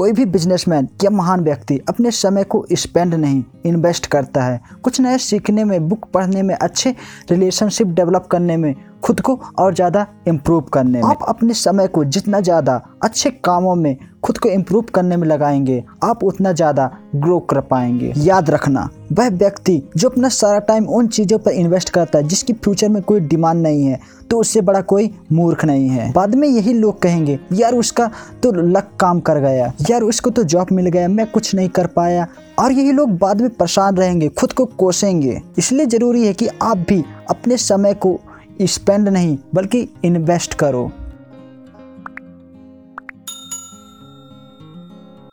कोई भी बिजनेसमैन या महान व्यक्ति अपने समय को स्पेंड नहीं इन्वेस्ट करता है। कुछ नए सीखने में बुक पढ़ने में, अच्छे रिलेशनशिप डेवलप करने में खुद को और ज़्यादा इम्प्रूव करने में। आप अपने समय को जितना ज़्यादा अच्छे कामों में खुद को इम्प्रूव करने में लगाएँगे, आप उतना ज़्यादा ग्रो कर पाएँगे। याद रखना, वह व्यक्ति जो अपना सारा टाइम उन चीज़ों पर इन्वेस्ट करता है जिसकी फ्यूचर में कोई डिमांड नहीं है तो उससे बड़ा कोई मूर्ख नहीं है। बाद में यही लोग कहेंगे, यार उसका तो लक काम कर गया, यार उसको तो जॉब मिल गया, मैं कुछ नहीं कर पाया। और यही लोग बाद में परेशान रहेंगे, खुद को कोसेंगे। इसलिए ज़रूरी है कि आप भी अपने समय को स्पेंड नहीं बल्कि इन्वेस्ट करो।